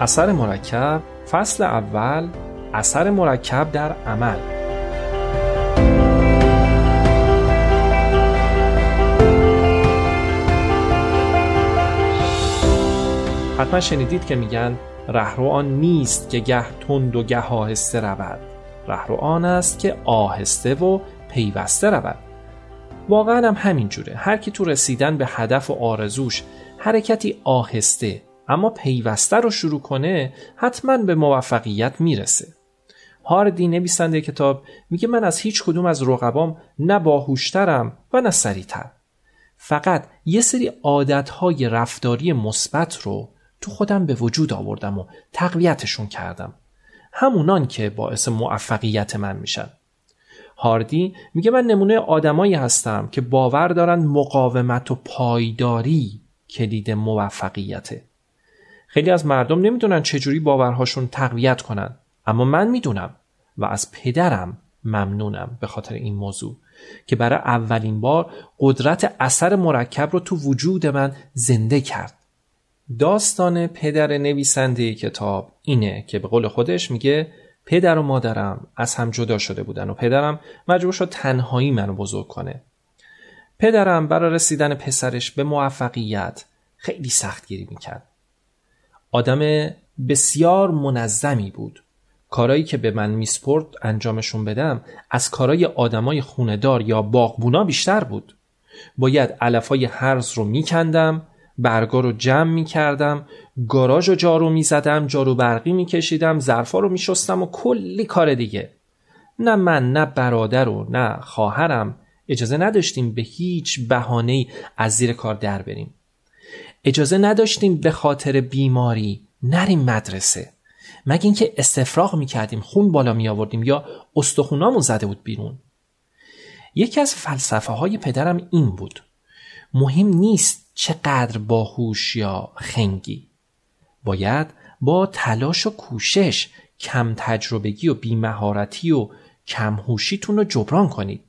اثر مرکب فصل اول اثر مرکب در عمل. حتما شنیدید که میگن رهرو آن نیست که گه تند و گه آهسته رود. رهرو آن است که آهسته و پیوسته رود. واقعا هم همین جوره. هر کی تو رسیدن به هدف و آرزوش حرکتی آهسته اما پیوسته رو شروع کنه حتما به موفقیت می‌رسه. هاردی نویسنده کتاب میگه من از هیچ کدوم از رقبام نه باهوشترم و نه سریعتر. فقط یه سری عادتهای رفتاری مثبت رو تو خودم به وجود آوردم و تقویتشون کردم. همونان که باعث موفقیت من میشن. هاردی میگه من نمونه آدمایی هستم که باور دارن مقاومت و پایداری کلید موفقیته. خیلی از مردم نمی‌دونن چجوری باورهاشون تقویت کنن. اما من می‌دونم و از پدرم ممنونم به خاطر این موضوع که برای اولین بار قدرت اثر مرکب رو تو وجود من زنده کرد. داستان پدر نویسنده کتاب اینه که به قول خودش میگه پدر و مادرم از هم جدا شده بودن و پدرم مجبور شد تنهایی منو بزرگ کنه. پدرم برای رسیدن پسرش به موفقیت خیلی سختگیری می‌کرد. آدم بسیار منظمی بود. کارایی که به من میسپرد انجامشون بدم از کارای آدمای خوندار یا باغبونا بیشتر بود. باید علفای هرز رو میکندم برگا رو جمع می کردم گاراژ رو جارو می زدم جارو برقی می کشیدم ظرفا رو می شستم و کلی کار دیگه. نه من نه برادر و نه خواهرم. اجازه نداشتیم به هیچ بهانه از زیر کار در بریم. اجازه نداشتیم به خاطر بیماری نریم مدرسه. مگه اینکه استفراغ می کردیم خون بالا می آوردیم یا استخونامون زده بود بیرون. یکی از فلسفه های پدرم این بود. مهم نیست چقدر باهوش یا خنگی. باید با تلاش و کوشش کم تجربگی و بیمهارتی و کمهوشیتون رو جبران کنید.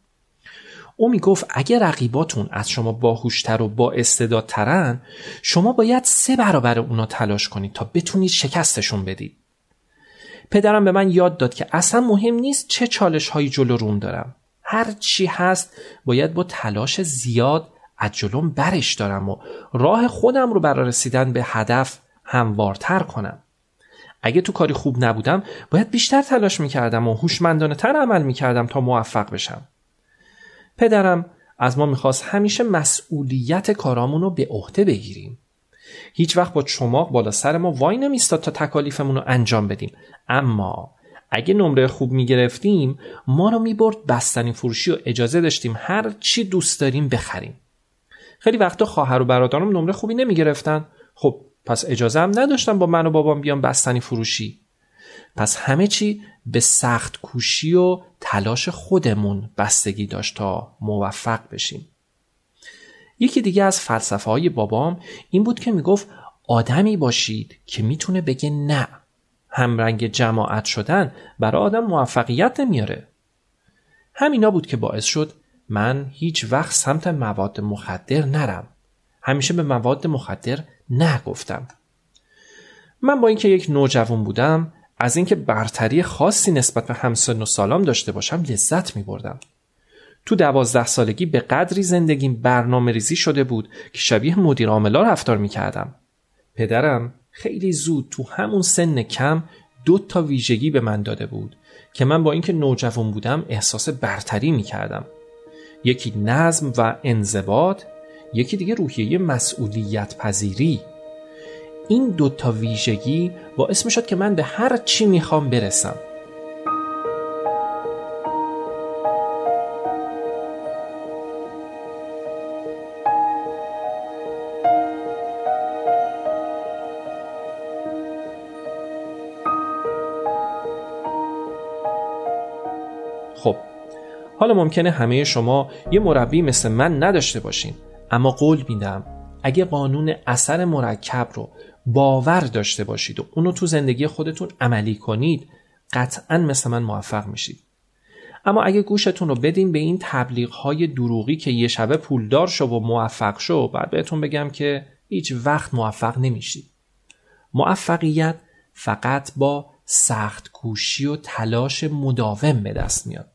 او می گفت اگر رقیباتون از شما باهوشتر و با استعدادترن شما باید سه برابر اونا تلاش کنید تا بتونید شکستشون بدید. پدرم به من یاد داد که اصلا مهم نیست چه چالش هایی جلو روم دارم. هر چی هست باید با تلاش زیاد از جلوم برش دارم و راه خودم رو برای رسیدن به هدف هموارتر کنم. اگه تو کاری خوب نبودم باید بیشتر تلاش می‌کردم و هوشمندانه تر عمل می‌کردم تا موفق بشم. پدرم از ما می‌خواست همیشه مسئولیت کارامون رو به عهده بگیریم. هیچ وقت با چماق بالا سر ما وای نمیستاد تا تکالیفمون رو انجام بدیم. اما اگه نمره خوب می‌گرفتیم ما رو می‌برد بستنی فروشی و اجازه داشتیم هر چی دوست داریم بخریم. خیلی وقتا خواهر و برادرم نمره خوبی نمی‌گرفتن. خب پس اجازه هم نداشتم با من و بابام بیام بستنی فروشی. پس همه چی به سخت کوشی و تلاش خودمون بستگی داشت تا موفق بشیم. یکی دیگه از فلسفه های بابام این بود که می‌گفت آدمی باشید که می‌تونه بگه نه. همرنگ جماعت شدن برای آدم موفقیت نمیاره. همینا بود که باعث شد من هیچ وقت سمت مواد مخدر نرم. همیشه به مواد مخدر نگفتم. من با اینکه یک نوجوان بودم از اینکه برتری خاصی نسبت به همسن و سالام داشته باشم لذت می بردم. تو دوازده سالگی به قدری زندگیم برنامه ریزی شده بود که شبیه مدیر عاملا رفتار می کردم. پدرم خیلی زود تو همون سن کم دو تا ویژگی به من داده بود که من با اینکه نوجوان بودم احساس برتری می کردم. یکی نظم و انضباط یکی دیگه روحیه مسئولیت پذیری این دوتا ویژگی باعث می شد که من به هر چی می‌خوام برسم. خب حالا ممکنه همه شما یه مربی مثل من نداشته باشین اما قول میدم اگه قانون اثر مرکب رو باور داشته باشید و اونو تو زندگی خودتون عملی کنید قطعا مثل من موفق میشید اما اگه گوشتون رو بدین به این تبلیغ های دروغی که یه شبه پولدار شو و موفق شو بعد بهتون بگم که هیچ وقت موفق نمیشید موفقیت فقط با سخت کوشی و تلاش مداوم به دست میاد.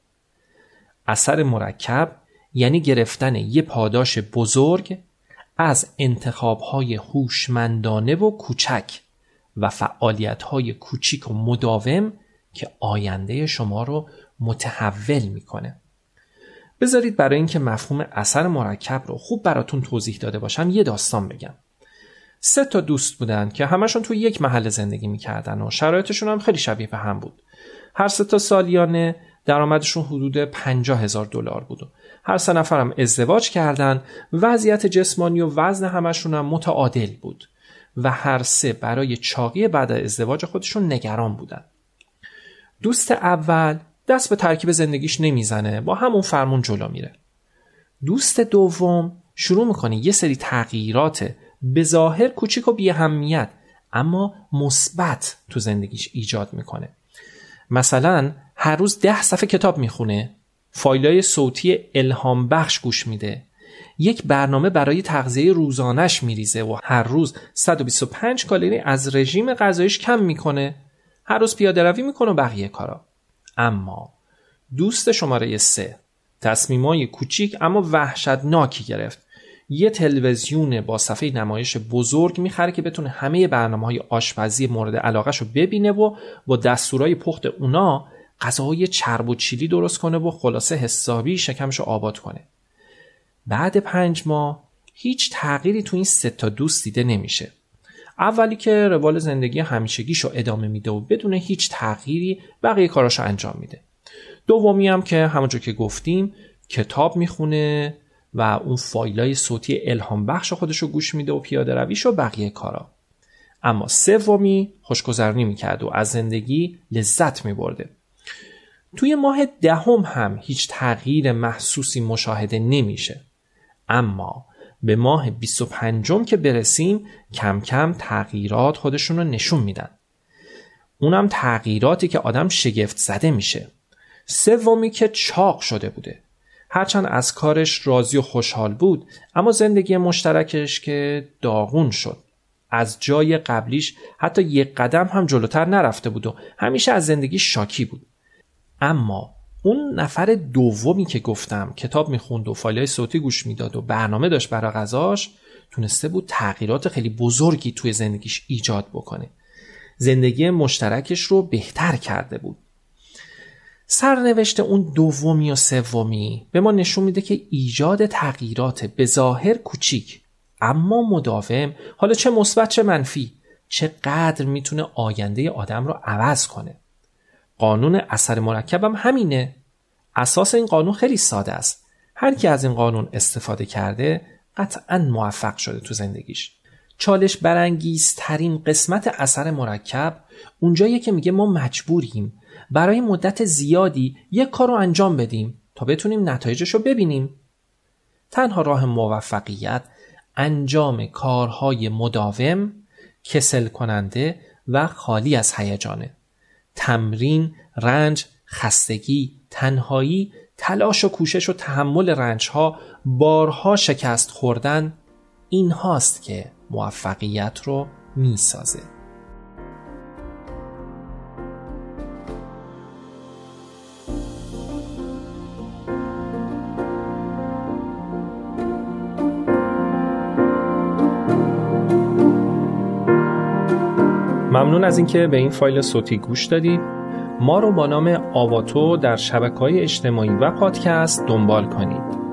اثر مرکب یعنی گرفتن یه پاداش بزرگ از انتخابهای هوشمندانه و کوچک و فعالیتهای کوچیک و مداوم که آینده شما رو متحول می‌کنه. بذارید برای اینکه مفهوم اثر مرکب رو خوب براتون توضیح داده باشم یه داستان بگم. سه تا دوست بودن که همشون توی یک محل زندگی می‌کردن و شرایطشون هم خیلی شبیه به هم بود. هر سه تا سالیانه درآمدشون حدود 50 هزار دلار بود هر سه نفرم ازدواج کردن وضعیت جسمانی و وزن همشون هم متعادل بود و هر سه برای چاقی بعد ازدواج خودشون نگران بودن. دوست اول دست به ترکیب زندگیش نمی‌زنه با همون فرمون جلو میره. دوست دوم شروع می‌کنه یه سری تغییرات به ظاهر کوچیک و بی اهمیت اما مثبت تو زندگیش ایجاد می‌کنه مثلا هر روز ده صفحه کتاب می‌خونه فایلای صوتی الهام بخش گوش میده. یک برنامه برای تغذیه روزانش میریزه و هر روز 125 کالری از رژیم غذایش کم می‌کنه. هر روز پیاده روی می‌کنه و بقیه کارا. اما دوست شماره سه تصمیمای کوچیک اما وحشتناکی گرفت. یه تلویزیون با صفحه نمایش بزرگ می‌خره که بتونه همه برنامه های آشپزی مورد علاقهش رو ببینه و با دستورای پخت اونا غذاهای چرب و چیلی درست کنه و خلاصه حسابی شکمش رو آباد کنه. بعد پنج ماه هیچ تغییری تو این سه تا دوست دیده نمیشه. اولی که روال زندگی همیشگیش رو ادامه میده و بدون هیچ تغییری بقیه کاراشو انجام میده. دومی هم که همونجور که گفتیم کتاب می‌خونه و اون فایلای صوتی الهام بخش خودش رو گوش میده و پیاده رویش و بقیه کارا. اما سومی خوشگذرانی می‌کرد و از زندگی لذت میبرده. توی ماه دهم هم هیچ تغییر محسوسی مشاهده نمیشه. اما به ماه 25 که برسیم کم کم تغییرات خودشون رو نشون میدن. اونم تغییراتی که آدم شگفت زده میشه. سومی که چاق شده بوده. هرچند از کارش راضی و خوشحال بود اما زندگی مشترکش که داغون شد. از جای قبلیش حتی یک قدم هم جلوتر نرفته بود و همیشه از زندگی شاکی بود. اما اون نفر دومی که گفتم کتاب می‌خوند و فایلای صوتی گوش می‌داد و برنامه داشت برای غذاش تونسته بود تغییرات خیلی بزرگی توی زندگیش ایجاد بکنه. زندگی مشترکش رو بهتر کرده بود. سرنوشت اون دومی و سومی به ما نشون میده که ایجاد تغییرات به ظاهر کوچیک اما مداوم حالا چه مثبت چه منفی چقدر می‌تونه آینده آدم رو عوض کنه. قانون اثر مرکبم همینه. اساس این قانون خیلی ساده است. هر کی از این قانون استفاده کرده قطعا موفق شده تو زندگیش. چالش برانگیزترین قسمت اثر مرکب اونجاییه که میگه ما مجبوریم. برای مدت زیادی یک کار رو انجام بدیم تا بتونیم نتایجش رو ببینیم. تنها راه موفقیت انجام کارهای مداوم کسل کننده و خالی از هیجانه. تمرین رنج خستگی تنهایی تلاش و کوشش و تحمل رنج ها بارها شکست خوردن این هاست که موفقیت رو می‌سازه. ممنون از اینکه به این فایل صوتی گوش دادید ما رو با نام آواتو در شبکه های اجتماعی و پادکست دنبال کنید.